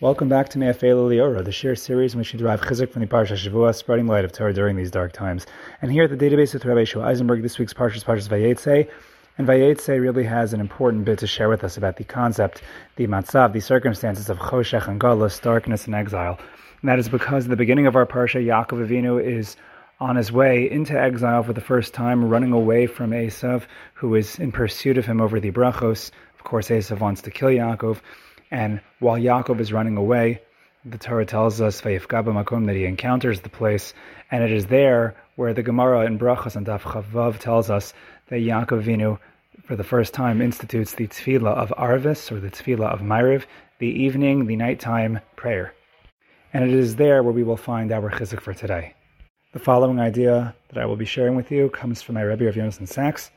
Welcome back to Me'afela L'Orah, the share series in which we derive chizuk from the Parsha Shavua, spreading light of Torah during these dark times. And here at the database with Rabbi Shua Eisenberg, this week's Parsha is Parshas Vayetze, and Vayetze really has an important bit to share with us about the concept, the matzav, the circumstances of choshech and galus, darkness and exile. And that is because at the beginning of our Parsha, Yaakov Avinu is on his way into exile for the first time, running away from Esav, who is in pursuit of him over the brachos. Of course, Esav wants to kill Yaakov. And while Yaakov is running away, the Torah tells us Makom that he encounters the place, and it is there where the Gemara in Brachos and Daf Chavav tells us that Yaakov Vinu, for the first time, institutes the Tefillah of Arvis or the Tefillah of Ma'ariv, the evening, the nighttime prayer. And it is there where we will find our chizuk for today. The following idea that I will be sharing with you comes from my Rebbe of Yonason Sacks,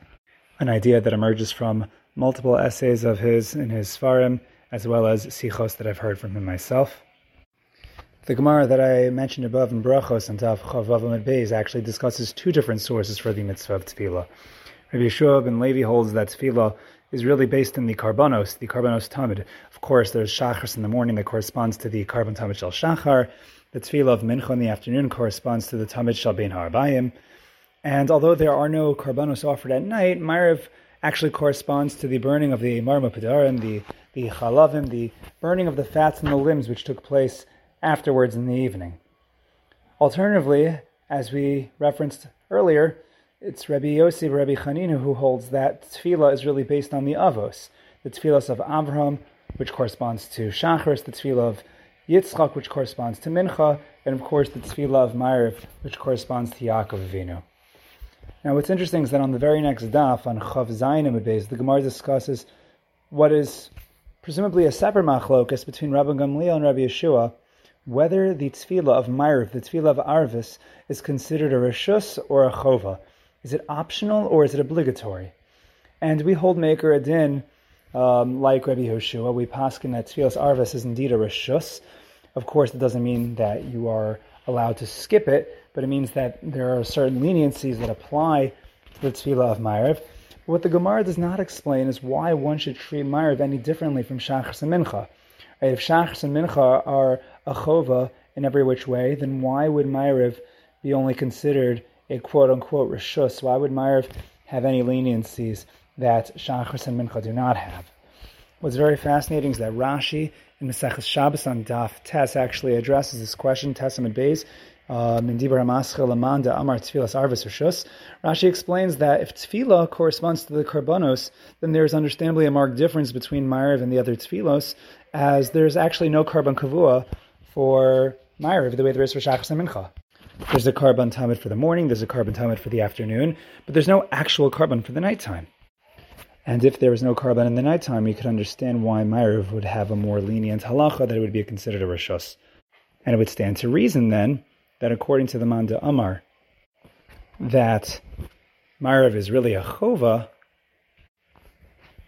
an idea that emerges from multiple essays of his in his Svarim as well as sichos that I've heard from him myself. The Gemara that I mentioned above in Brachos and Tav Chavav Beis actually discusses two different sources for the mitzvah of tefillah. Rabbi Yeshua ben Levi holds that tefillah is really based in the karbanos, the karbanos tamid. Of course, there's shachris in the morning that corresponds to the karban tamid shel shachar. The tefillah of mincha in the afternoon corresponds to the tamid shel bein ha'arbayim. And although there are no karbanos offered at night, Ma'ariv actually corresponds to the burning of the marma pedarim, the the chalavim, the burning of the fats in the limbs, which took place afterwards in the evening. Alternatively, as we referenced earlier, it's Rabbi Yossi, Rabbi Chanina, who holds that tefillah is really based on the avos, the tefillah of Avraham, which corresponds to Shachris, the tefillah of Yitzchak, which corresponds to Mincha, and of course the tefillah of Ma'ariv, which corresponds to Yaakov Avinu. Now, what's interesting is that on the very next daf, on Chaf Zayin the Gemara discusses what is presumably a separate machlokas between Rabbi Gamliel and Rabbi Yeshua, whether the tefillah of Ma'ariv, the tefillah of Arvis, is considered a reshus or a chova. Is it optional or is it obligatory? And we hold Maker Adin, um, like Rabbi Yeshua, we paskin that tefillah Arvis is indeed a reshus. Of course, it doesn't mean that you are allowed to skip it, but it means that there are certain leniencies that apply to the tefillah of Ma'ariv. What the Gemara does not explain is why one should treat Ma'ariv any differently from Shachas and Mincha. If Shachas and Mincha are a chova in every which way, then why would Ma'ariv be only considered a quote-unquote rishus? Why would Ma'ariv have any leniencies that Shachas and Mincha do not have? What's very fascinating is that Rashi in Maseches Shabbos on Daf Tes actually addresses this question, Tesamid Beis, um, Rashi explains that if Tefillah corresponds to the Karbanos, then there's understandably a marked difference between Ma'ariv and the other Tfilos, as there's actually no Karban Kavua for Ma'ariv the way there is for Shachas and Mincha. There's a Karban Tamid for the morning, there's a Karban Tamid for the afternoon, but there's no actual Karban for the nighttime. And if there was no Karban in the nighttime, you could understand why Ma'ariv would have a more lenient halacha that it would be considered a Rishus. And it would stand to reason then that according to the Man D'amar, that Marav is really a chova,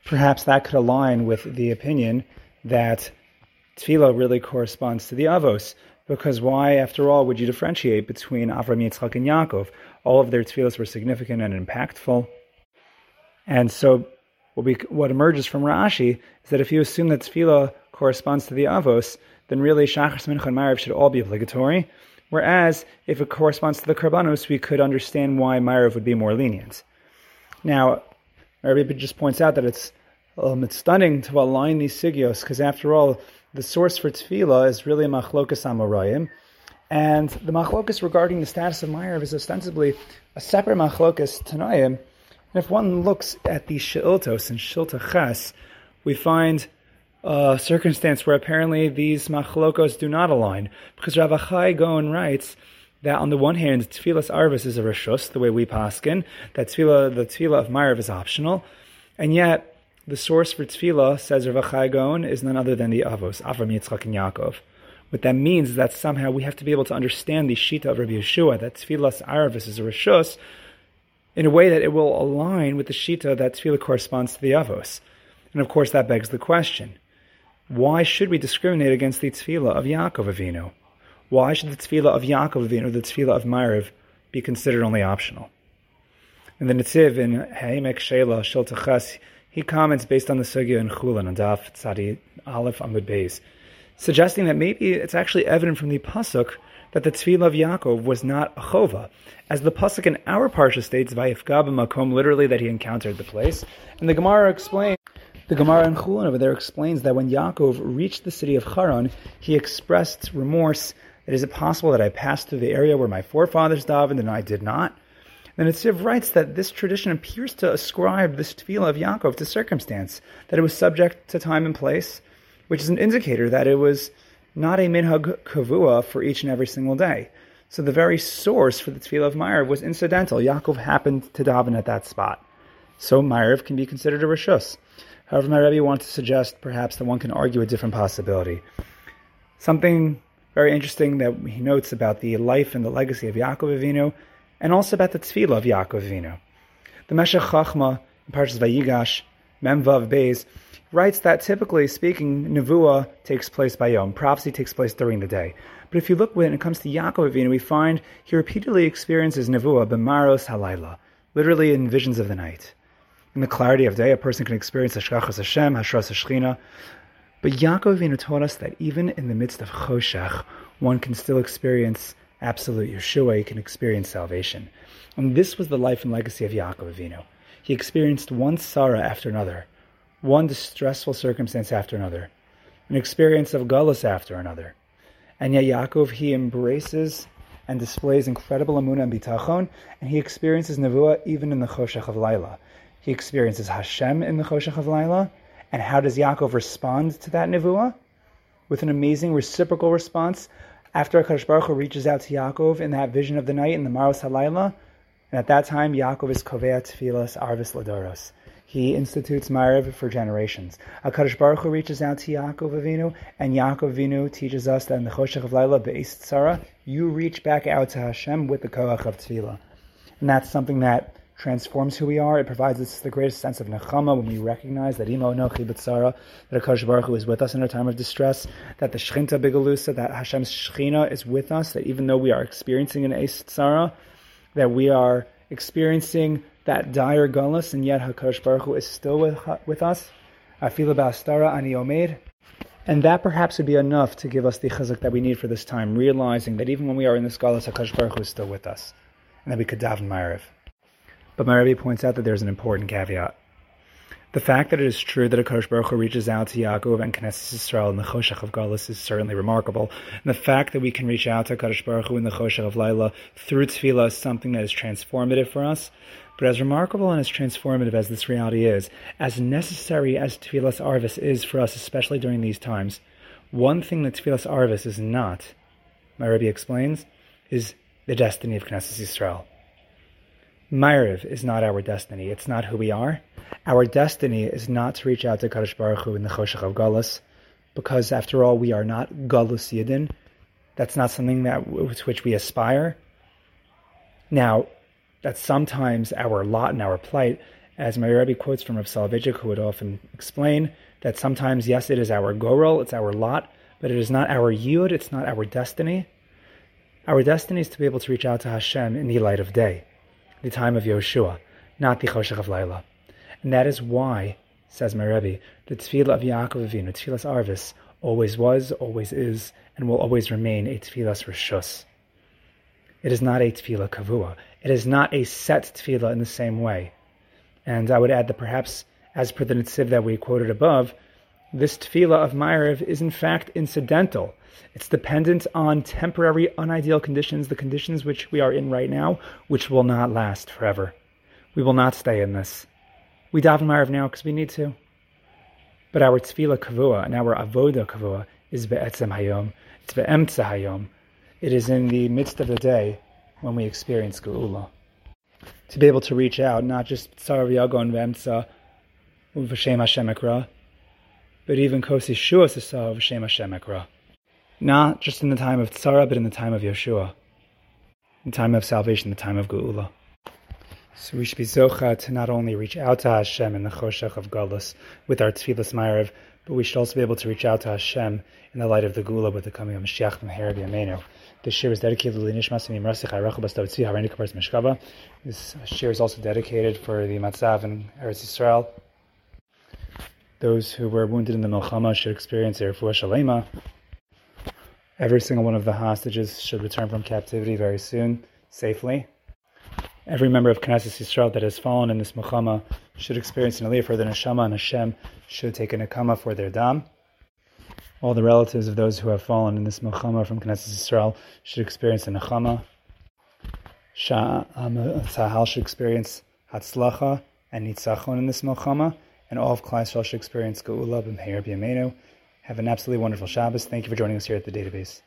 perhaps that could align with the opinion that tefillah really corresponds to the avos. Because why, after all, would you differentiate between Avram, Yitzchak, and Yaakov? All of their tefillahs were significant and impactful. And so, what, we, what emerges from Rashi is that if you assume that tefillah corresponds to the avos, then really Shachar, Mincha, and Marav should all be obligatory. Whereas, if it corresponds to the Karbanos, we could understand why Ma'ariv would be more lenient. Now, Rabbi just points out that it's um, it's stunning to align these sugyos, because after all, the source for tefillah is really machlokas amoraim, and the machlokas regarding the status of Ma'ariv is ostensibly a separate machlokas tanaim. And if one looks at the shiltos and shilta ches, we find a circumstance where apparently these machlokos do not align. Because Rav Achai Gaon writes that on the one hand, tefillas arvis is a rishus, the way we paskin, that tefillah, the tefillah of Ma'ariv is optional, and yet the source for tefillah, says Rav Achai Gaon, is none other than the avos, Avram, Yitzchak, and Yaakov. What that means is that somehow we have to be able to understand the shita of Rabbi Yeshua, that tefillas arvis is a rishus, in a way that it will align with the shita that tefillah corresponds to the avos. And of course, that begs the question why should we discriminate against the tefillah of Yaakov Avinu? Why should the tefillah of Yaakov Avinu, the tefillah of Ma'ariv, be considered only optional? And the Netziv in Ha'imek Shela Shiltachas, he comments based on the sugya in Chulin and Daf Tzadi Aleph Amud Beis. suggesting that maybe it's actually evident from the pasuk that the tefillah of Yaakov was not a chova, as the pasuk in our parsha states, "Vayifga bamakom," literally that he encountered the place, and the Gemara explains. The Gemara in Chulin over there explains that when Yaakov reached the city of Haran, he expressed remorse is it possible that I passed through the area where my forefathers davened and I did not? Then it writes that this tradition appears to ascribe this tefillah of Yaakov to circumstance, that it was subject to time and place, which is an indicator that it was not a minhag kavua for each and every single day. So the very source for the tefillah of Ma'ariv was incidental. Yaakov happened to daven at that spot. So Ma'ariv can be considered a rishus. However, my Rebbe wants to suggest perhaps that one can argue a different possibility. Something very interesting that he notes about the life and the legacy of Yaakov Avinu, and also about the tefillah of Yaakov Avinu. The Meshech Chachma in Parshas Vayigash, Memvav Beis, writes that typically speaking, Nevuah takes place by Yom. Prophecy takes place during the day. But if you look when it comes to Yaakov Avinu, we find he repeatedly experiences Nevuah b'maros halayla, literally in visions of the night. In the clarity of day, a person can experience Hashgachas Hashem, Hashras Hashchina. But Yaakov Avinu taught us that even in the midst of Choshech, one can still experience absolute Yeshua, he can experience salvation. And this was the life and legacy of Yaakov Avinu. He experienced one sorrow after another one distressful circumstance after another, an experience of gullus after another. And yet Yaakov, he embraces and displays incredible amunah and bitachon, and he experiences nevuah even in the choshech of Laila. He experiences Hashem in the choshech of Laila, and how does Yaakov respond to that nevuah? With an amazing reciprocal response. After Akash Baruch Hu reaches out to Yaakov in that vision of the night in the Maros Halayla, and at that time Yaakov is kovea tefillas arvis ladoros. He institutes Ma'ariv for generations. HaKadosh Baruch Hu reaches out to Yaakov Avinu, and Yaakov Avinu teaches us that in the Choshech of Laila, Be'is Tzara, you reach back out to Hashem with the Koach of Tefillah. And that's something that transforms who we are. It provides us the greatest sense of nechama when we recognize that imo nochi b'tzara, that HaKadosh Baruch Hu is with us in our time of distress, that the Shchinta Bigalusa, that Hashem's Shechina is with us, that even though we are experiencing an Eis Tzara, that we are experiencing that dire gullus, and yet Hakadosh Baruch Hu is still with, with us. Afila ba'astara ani omed. And that perhaps would be enough to give us the chizuk that we need for this time, realizing that even when we are in this gullus, Hakadosh Baruch Hu is still with us, and that we could daven Ma'ariv. But my points out that there's an important caveat. The fact that it is true that Akash Baruch Hu reaches out to Yaakov and Knesset Yisrael in the Choshech of Galus is certainly remarkable. And the fact that we can reach out to Akash Baruch Hu in the Choshech of Laila through Tefillah is something that is transformative for us. But as remarkable and as transformative as this reality is, as necessary as Tefillas Arvis is for us, especially during these times, one thing that Tefillas Arvis is not, my Rebbe explains, is the destiny of Knesset Yisrael. Ma'ariv is not our destiny. It's not who we are. Our destiny is not to reach out to Kadosh Baruch Hu in the Choshech of Galus, because after all, we are not Galus Yidin. That's not something that to which we aspire. Now, that's sometimes our lot and our plight, as my Rebbe quotes from Rav Soloveitchik, who would often explain that sometimes, yes, it is our gorel, it's our lot, but it is not our yud, it's not our destiny. Our destiny is to be able to reach out to Hashem in the light of day, the time of Yeshua, not the Choshech of Laila. And that is why, says my Rebbe, the tefillah of Yaakov Avinu, tefillas Arvis, always was, always is, and will always remain a tefillas Rishus. It is not a tefillah kavua. It is not a set tefillah in the same way. And I would add that perhaps, as per the Netziv that we quoted above, this tefillah of Ma'ariv is in fact incidental. It's dependent on temporary, unideal conditions, the conditions which we are in right now, which will not last forever. We will not stay in this. We daven Ma'ariv now because we need to. But our tefillah kavua and our avoda kavua is be'etzem hayom. It's be'emtza hayom. It is in the midst of the day when we experience Geula. To be able to reach out, not just Tzarav Yagon Vemtza V'Shem Hashem but even Kosi Shua Sisa V'Shem Hashem. Not just in the time of Tzara, but in the time of Yeshua, the time of salvation, the time of Geula. So we should be zocha to not only reach out to Hashem in the choshech of Galus with our tefillas ma'ariv, but we should also be able to reach out to Hashem in the light of the Geula with the coming of Mashiach Amenu. This shiur is dedicated to Nishmas and Imrasich Harachu Bastavtzi Hareni Kapars Meshkava. This shiur is also dedicated for the Matzav in Eretz Yisrael. Those who were wounded in the Milchama should experience a refuah shalema. Every single one of the hostages should return from captivity very soon, safely. Every member of Knesset Yisrael that has fallen in this Milchama should experience an aliyah for their neshama, and Hashem should take a nekama for their dam. All the relatives of those who have fallen in this Milchama from Knesset Yisrael should experience a nechama. Tzahal should experience Hatzlacha and Nitzachon in this Milchama, and all of Yisrael should experience Geula b'Meir b'Yameinu. Have an absolutely wonderful Shabbos. Thank you for joining us here at the database.